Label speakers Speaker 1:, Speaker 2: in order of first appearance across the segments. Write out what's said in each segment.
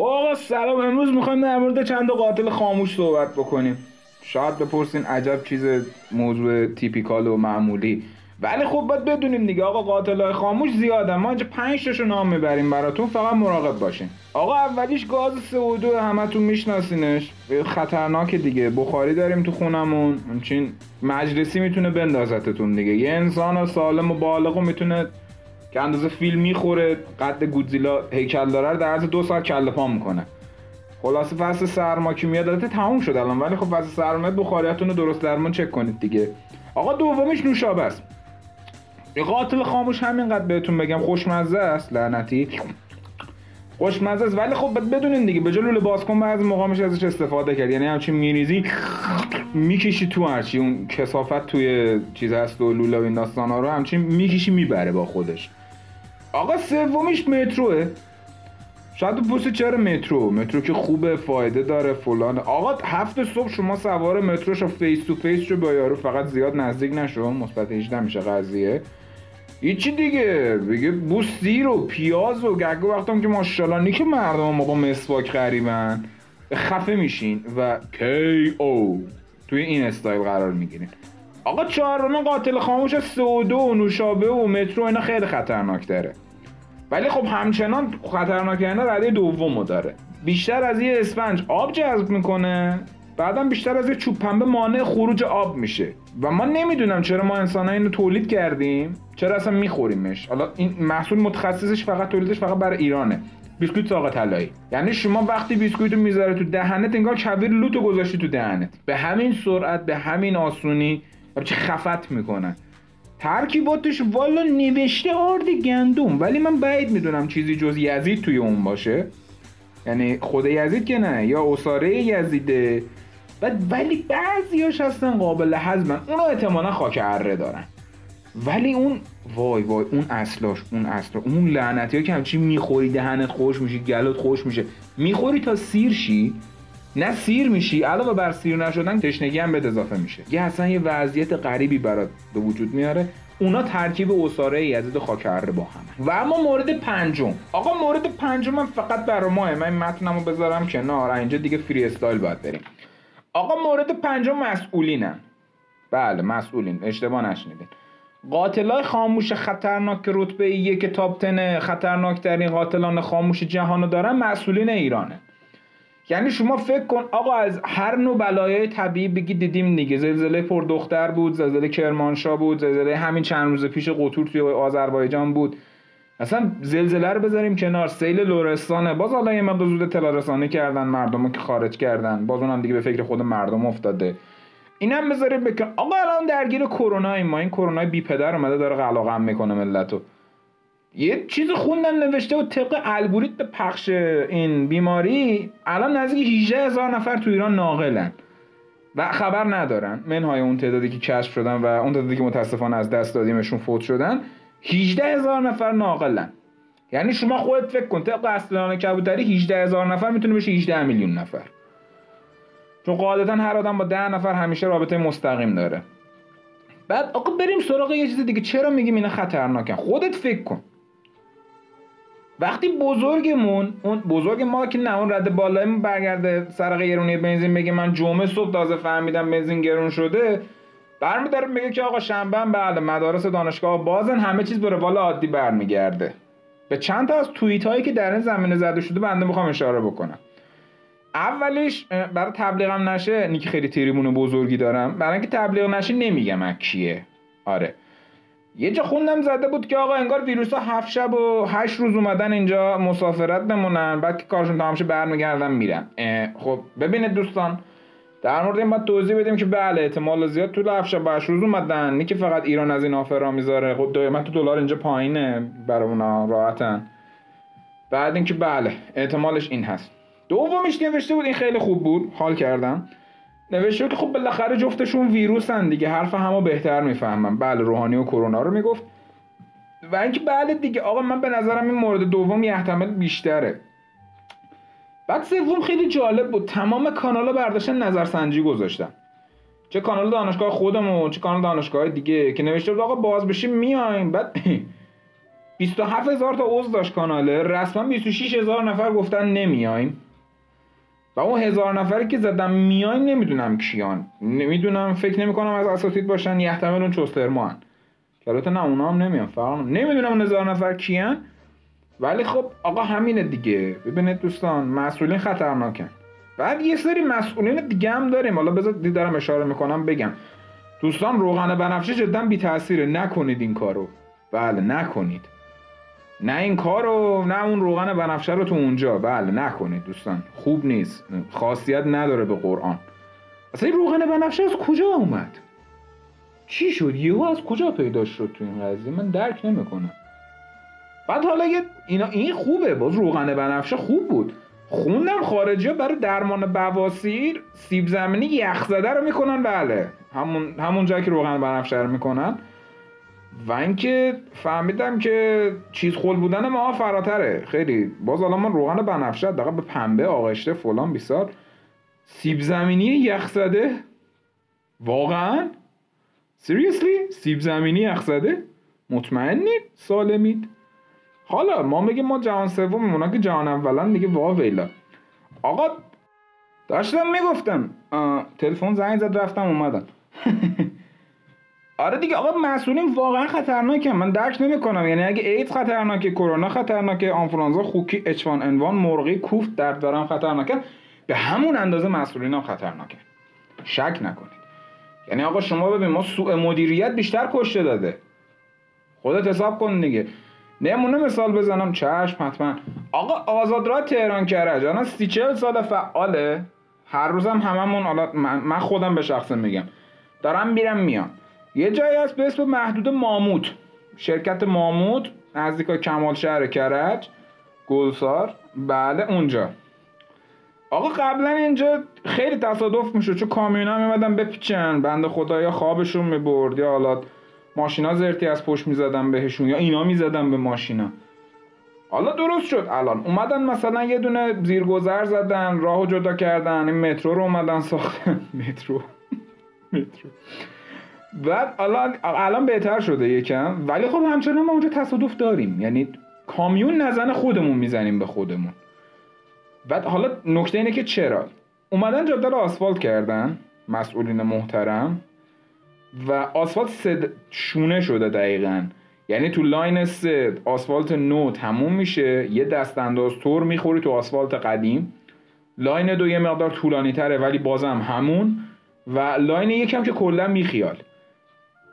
Speaker 1: خب آقا سلام. امروز می‌خوایم در مورد چند قاتل خاموش صحبت بکنیم. شاید بپرسین عجب چیز موضوع تیپیکال و معمولی. ولی خب باید بدونیم دیگه. آقا قاتل های خاموش زیاده ما اینجا پنج تاشو نام می‌بریم براتون. فقط مراقب باشین. آقا اولیش گاز CO2 همتون میشناسینش. خطرناک دیگه. بخاری داریم تو خونمون. همچین مجلسی می‌تونه بندازتتون دیگه. یه انسان سالم و بالغ می‌تونه که اندازه فیلم می‌خوره قد گودزیلا هیکل داره در عرض دو ساعت کله پا می‌کنه. خلاصه فصل سرما که میاد البته تموم شد الان ولی خب فصل سرما بخاریاتون رو درست درمون چک کنید دیگه. آقا دومیش نوشابه است. قاتل خاموش همینقدر بهتون بگم خوشمزه است لعنتی. خوشمزه است ولی خب بدونین دیگه به جلو باز کن بعضی موقع میشه ازش استفاده کرد. یعنی همچین میریزی می‌کشی تو هرچی. اون کسافت توی چیز هست و لوله و این داستان رو همچین می‌کشی می‌بره با خودش. آقا سومیش متروه. شاید بپرسی چرا مترو؟ مترو که خوبه فایده داره فلان. آقا هفت صبح شما سوار مترو شو face to face شو با یارو. فقط زیاد نزدیک نشو مثبت 18 میشه قضیه. هیچی دیگه؟ بگه بو سیر پیاز و گگه وقتم که ماشاءالله نی که مردم ما با مسواک غریبن خفه میشین و KO توی این استایل قرار می‌گیرین. آقا چهارم قاتل خاموش سودو و نوشابه و مترو اینا خیلی خطرناک داره. ولی خب همچنان خطرناک یعنی رده دومو داره. بیشتر از یه اسفنج آب جذب می‌کنه بعدم بیشتر از یه چوب پنبه مانع خروج آب میشه. و ما نمی‌دونم چرا ما انسان اینو تولید کردیم چرا اصلا میخوریمش. حالا این محصول متخصصش فقط تولیدش فقط برای ایرانه. بیسکویت ساق طلایی. یعنی شما وقتی بیسکویت رو می‌ذاره تو دهنت انگار کویر لوتو گذاشتی تو دهنت. به همین سرعت به همین آسونی چه خفت می‌کنن ترکیباتش والا نوشته آرد گندم. ولی من بعید می‌دونم چیزی جز یزید توی اون باشه. یعنی خود یزید که نه یا اصاره یزیده. ولی بعضیاش هستن قابل هضمن اونو احتمالا خاک اره دارن ولی اون وای وای اون اصلاش اون اصلا اون لعنتی ها که همچین می‌خوری دهنت خوش میشه گلوت خوش میشه. می‌خوری تا سیر شی. نه سیر میشی علاوه بر سیر نشدن تشنگی هم به اضافه میشه. یه اصلا یه وضعیت غریبی برات به وجود میاره. اونا ترکیب اساره یزید و خاکره با هم. و اما مورد پنجم. آقا مورد پنجم من فقط برای ماه. من متنمو بذارم کنار. اینجا دیگه فری استایل باید بریم. آقا مورد پنجم مسئولینم بله مسئولین. اشتباه نشنیدین. قاتلای خاموش خطرناک رتبه یک تاپ تن خطرناک ترین قاتلان خاموش جهانو دارن مسئولین ایرانه. یعنی شما فکر کن آقا از هر نوع بلایای طبیعی بگی دیدیم دیگه. زلزله پردختر بود زلزله کرمانشاه بود زلزله همین چند روز پیش قطور توی آذربایجان بود. اصلا زلزله رو بذاریم کنار. سیل لورستانه باز حالا یه مقدار زود تلارسانه کردن مردم که خارج کردن. باز اونم دیگه به فکر خود مردم افتاده. اینم بذاریم بکن آقا الان درگیر کرونا ما این کرونا بی پدر اومده داره قلقم می‌کنه ملتو. یه چیز خوندم نوشته و طبق الگوریتم پخش این بیماری الان نزدیک 18 هزار نفر تو ایران ناقلن و خبر ندارن. منهای اون تعدادی که کشف شدن و اون تعدادی که متاسفانه از دست دادیمشون فوت شدن 18 هزار نفر ناقلن. یعنی شما خودت فکر کن طبق اصلان کبوتری 18 هزار نفر می‌تونه بشه 18 میلیون نفر. چون قاعدتا هر آدم با 10 نفر همیشه رابطه مستقیم داره. بعد آقا بریم سراغ یه چیز دیگه. چرا میگیم اینا خطرناکن؟ خودت فکر کن. وقتی بزرگمون اون بزرگ ما که نه اون رد بالایمون برگرده سر گرونی بنزین بگه من جمعه صبح تازه فهمیدم بنزین گرون شده برمیداره میگه که آقا شنبه بله مدارس دانشگاه بازن همه چیز به روال عادی برمیگرده. به چند تا از توییت هایی که در این زمینه زده شده بنده می‌خوام اشاره بکنم. اولیش برای تبلیغم نشه نیک خیلی تریبون بزرگی دارم برای اینکه تبلیغ نشه نمیگم کیه. آره. یه جا خوندم زده بود که آقا انگار ویروس ها هفت شب و هشت روز اومدن اینجا مسافرت بمونن بعد که کارشون تمام شه برمیگردن میرن. خب ببینید دوستان در مورد این باید توضیح بدیم که بله احتمال زیاد طول هفت شب هشت روز اومدن. نی که فقط ایران از این آفر را می‌ذاره. خب من تو دلار اینجا پایینه برای اونا راحتن. بعد اینکه بله احتمالش این هست. دومیش نوشته بود این خیلی خوب بود. حال کردم. نوشته که خب بالاخره جفتشون ویروسن دیگه حرف همو بهتر می‌فهمم. بله روحانی و کرونا رو می‌گفت. و اینکه بله دیگه آقا من به نظرم این مورد دوم احتمال بیشتره. بعد سوم خیلی جالب بود. تمام کانالا برداشتن نظرسنجی گذاشتن. چه کانال دانشگاه خودمون چه کانال دانشگاه دیگه که نوشته بود آقا باز بشیم میایم. بعد 27 هزار تا عضو داشت کاناله. رسما 26 هزار نفر گفتن نمیایم. و اون هزار نفری که زدم میایم نمی‌دونم کیان. نمی‌دونم فکر نمی‌کنم از اساتید باشن یحتمل اون چوسترمان که البته نه اونا هم نمیان فرق نمی‌دونم اون هزار نفر کیان. ولی خب آقا همینه دیگه. ببینید دوستان مسئولین خطرناکن. بعد یه سری مسئولین دیگه هم داریم. حالا بذار دارم اشاره می‌کنم بگم. دوستان روغن بنفشه جدا بی تاثیره نکنید این کارو. بله نکنید. نه این کارو نه اون روغن بنفشه رو تو اونجا. بله نکنید دوستان. خوب نیست. خاصیت نداره به قرآن. اصلا این روغن بنفشه از کجا اومد؟ چی شد؟ یهو از کجا پیدا شد تو این قضیه؟ من درک نمی‌کنم. بعد حالا اینا این خوبه. باز روغن بنفشه خوب بود. خوندم خارجی ها برای درمان بواسیر سیب زمینی یخ زده رو می‌کنن. بله. همون همون جایی که روغن بنفشه رو می‌کنن. و اینکه فهمیدم که چیز خل بودن ما فراتره. خیلی. باز الان من روغن بنفشه دقیقا به پنبه آغشته فلان بیسار. سیب زمینی یخ زده. واقعا؟ سیریسلی سیب زمینی یخ زده؟ مطمئنید سالمید. حالا ما میگیم ما جهان سوم اونا که جهان اولن دیگه وا ویلا. آقا داشتم می‌گفتم تلفن زنگ زد رفتم اومدم. آره دیگه آقا مسئولین واقعا خطرناکه من درک نمی‌کنم. یعنی اگه ایدز خطرناکه کرونا خطرناکه آنفولانزا خوکی اچوان انوان مرغی کوفت درد دارم خطرناکه به همون اندازه مسئولین هم خطرناکه شک نکنید. یعنی آقا شما ببین ما سوء مدیریت بیشتر کشته داده. خودت حساب کن دیگه. نمونه مثال بزنم. چشم حتما. آقا آزادراه تهران کرج الان سی چهل سال فعاله. هر روزم هممون حالا من خودم به شخصه میگم. دارم میرم میام یه جایی هست به اسم محدود ماموت. شرکت ماموت نزدیک کمال شهر کرج گلسار بله اونجا. آقا قبلا اینجا خیلی تصادف می‌شد چون کامیونا میمدن بپیچن. بنده خدایا خوابشون می‌برد. یا حالا ماشینا زرتی از پشت می‌زدن بهشون یا اینا می‌زدن به ماشینا. حالا درست شد الان. اومدن مثلا یه دونه زیرگذر زدن راهو جدا کردن این مترو رو اومدن ساختن. مترو. مترو. بعد الان الان بهتر شده یکم. ولی خب همچنان ما اونجا تصادف داریم. یعنی کامیون نزن خودمون می‌زنیم به خودمون. بعد حالا نکته اینه که چرا؟ اومدن جاده رو آسفالت کردن مسئولین محترم و آسفالت سد شونه شده دقیقا. یعنی تو line سه آسفالت نو تموم میشه یه دست انداز طور می‌خوری تو آسفالت قدیم. line دو یه مقدار طولانی تره ولی بازم همون. و line یکم که کلا بیخیال.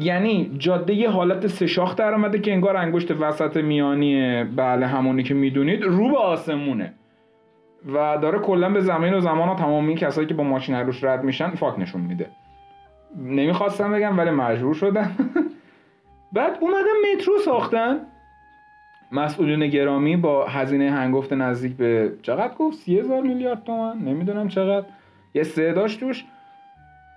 Speaker 1: یعنی جاده یه حالت سه شاخ در آمده که انگار انگشت وسط میانی بله همونی که می‌دونید. رو به آسمونه. و داره کلا به زمین و زمان و این کسایی که با ماشین روش رد میشن فاک نشون میده. نمی‌خواستم بگم ولی مجبور شدم. بعد اومدن مترو ساختن. مسئولین گرامی با هزینه هنگفت نزدیک به چقدر گفت؟ سی هزار میلیارد تومن نمی‌دونم چقدر. یه سه داشت توش.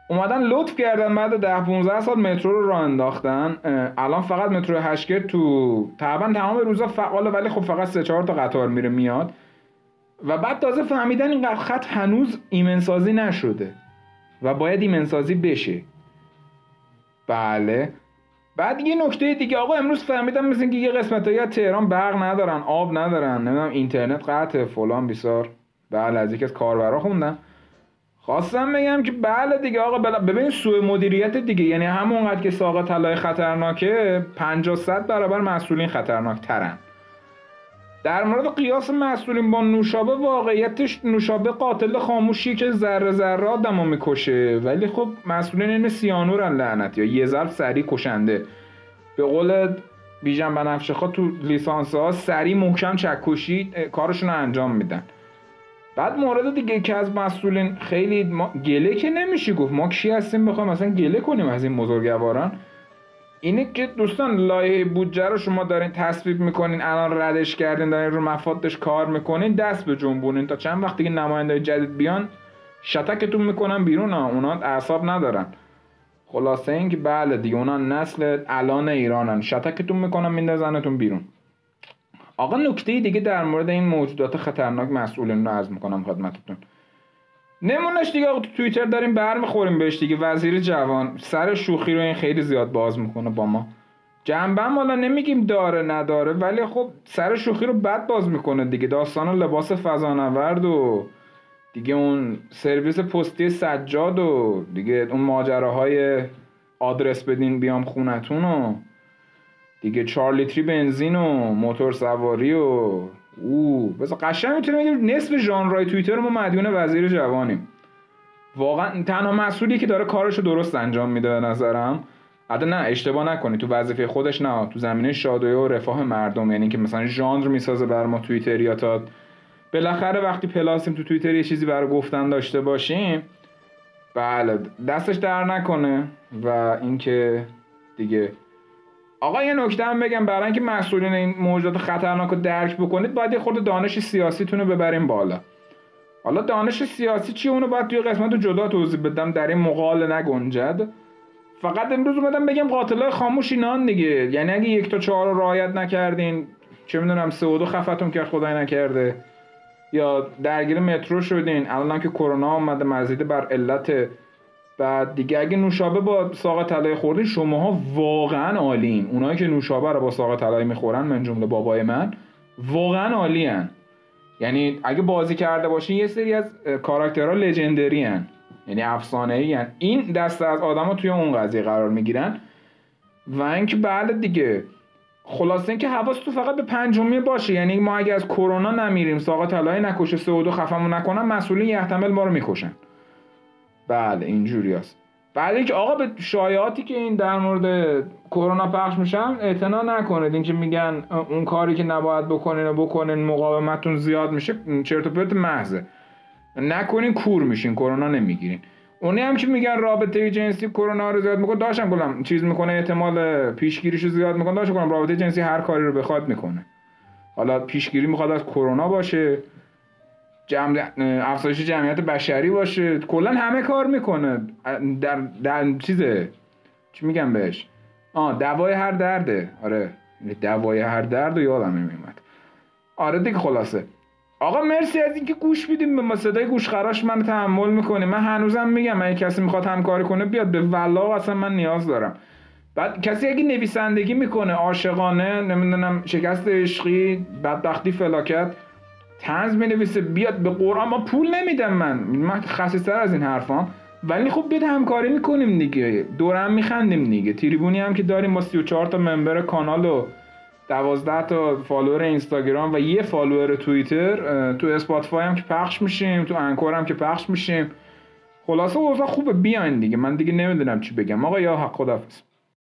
Speaker 1: اومدن لطف کردن بعد ده 15 سال مترو رو راه انداختن. الان فقط مترو هشکر تو تقریبا تمام روزا فعاله ولی خب فقط سه چهار تا قطار میره میاد. و بعد تازه فهمیدن این خط هنوز ایمنسازی نشده و باید ایمنسازی بشه. بله. بعد یه نکته دیگه آقا امروز فهمیدم مثل اینکه یه قسمت های تهران برق ندارن آب ندارن نمی‌دونم اینترنت قطع فلان بیسار. بله از یکی از کاربرا خوندم. خواستم بگم که بله دیگه آقا ببین سوء مدیریت دیگه. یعنی همونقدر که ساقه طلای خطرناکه 50 صد برابر مسئولین خطرناک ترن در مورد قیاس مسئولین با نوشابه واقعیتش نوشابه قاتل خاموشی که ذره ذره آدمو می‌کشه. ولی خب مسئولین این سیانورن لعنت. یا یه ضرب سری کشنده. به قول بیژن بنفشه تو لیسانس ها سری محکم چکشی کارشون رو انجام میدن. بعد مورد دیگه که از مسئولین خیلی ما گله که نمیشه گفت. ما کی هستیم؟ بخوایم مثلا گله کنیم از این بزرگواران. اینه که دوستان لایه بودجه رو شما دارین تصویب می‌کنین الان ردش کردین دارین رو مفادش کار می‌کنین دست به جنبونین تا چند وقتی که نماینده جدید بیان شتکتون می‌کنن بیرون ها. اونا اعصاب ندارن. خلاصه این که بله دیگه اونا نسل الان ایرانن. شتکتون می‌کنن میندازنتون بیرون. آقا نکته دیگه در مورد این موجودات خطرناک مسئولین رو عرض می‌کنم خدمتتون. نمونش دیگه آقا تو توییتر داریم بر می‌خوریم بهش دیگه. وزیر جوان سر شوخی رو این خیلی زیاد باز می‌کنه با ما. جنبه حالا نمیگیم داره نداره ولی خب سر شوخی رو بد باز می‌کنه دیگه. داستان لباس فضانورد و دیگه اون سرویس پستی سجاد و دیگه اون ماجراهای آدرس بدین بیام خونتون و دیگه چهار لیتری بنزین و موتور سواری و او بس قشنگ می‌تونیم بگیم نصف ژانرهای توییتر ما مدیون وزیر جوانیم. واقعا تنها مسئولی که داره کارشو درست انجام میده به نظرم حتی نه اشتباه نکنی تو وظیفه خودش نه تو زمینه شادویه و رفاه مردم یعنی که مثلا ژانر می‌سازه بر ما تا بالاخره وقتی پلاسیم تو توییتر یه چیزی برای گفتن داشته باشیم بله دستش در نکنه و اینکه دیگه آقا یه نکته هم بگم برای اینکه مسئولین این موجودات خطرناک رو درک بکنید باید یه خورده دانش سیاسیتون رو ببریم بالا. حالا دانش سیاسی چی؟ اونو باید توی قسمت رو جدا توضیح بدم. در این مقال نگنجد. فقط امروز اومدم بگم قاتلای خاموش اینان دیگه. یعنی اگه یک تا چهار رو رعایت نکردین چه می‌دونم سه و دو خفتون که خدای نکرده. یا درگیر مترو شدین. الان که کرونا آمده مزید بر علت بعد دیگه اگه نوشابه با ساق طلای خوردین شماها واقعا عالین. اونایی که نوشابه رو با ساق طلایی می‌خورن من جمله بابای من واقعا عالین. یعنی اگه بازی کرده باشین یه سری از کاراکترها لژندری هن. یعنی افسانه ای این دسته از آدما توی اون قضیه قرار می‌گیرن. و اینکه بعد دیگه خلاصه اینکه حواس تو فقط به پنجمی باشه. یعنی ما اگه از کرونا نمیریم ساقا طلای نکشه سه و دو خفمون نکنن مسئولین احتمال ما رو می‌کشن. بله اینجوری هست. بعد اینکه آقا به شایعاتی که این در مورد کرونا پخش میشن اعتنا نکنید. اینکه میگن اون کاری که نباید بکنین و بکنین مقاومتون زیاد میشه چرت و پرت محضه. نکنین کور میشین کرونا نمی‌گیرین. اونی هم که میگن رابطه جنسی کرونا رو زیاد می‌کنه داشتم گفتم چیز می‌کنه احتمال پیشگیریش رو زیاد می‌کنه. داشتم گفتم رابطه جنسی هر کاری رو بخواد می‌کنه. حالا پیشگیری می‌خواد از کرونا باشه. جمع افزایش جمعیت بشری باشه. کلا همه کار می‌کنه. در در چیزه؟ چی میگم بهش؟ آه دوای هر درده. آره. دوای هر درد و یادم نمیومد آره دیگه خلاصه. آقا مرسی از اینکه گوش میدیم به ما. صدای گوش خراش من تحمل می‌کنیم من هنوزم میگم اگه کسی می‌خواد همکاری کنه بیاد به ولا. اصلا من نیاز دارم. بعد کسی اگه نویسندگی می‌کنه عاشقانه نمی‌دونم شکست عشقی بدبختی فلاکت طنز نویسه بیاد به قرآن. ما پول نمیدم من. من خصیصتر از این حرفام. ولی خب بیاد همکاری می‌کنیم دیگه. دورم میخندیم دیگه. تریبونی هم که داریم با 34 تا member کانال و 12 تا follower اینستاگرام و یه follower توییتر تو Spotify هم که پخش میشیم تو Anchor هم که پخش میشیم. خلاصه اوضاع خوبه. بیاین دیگه. من دیگه نمی‌دونم چی بگم. آقا یا حق خدافظ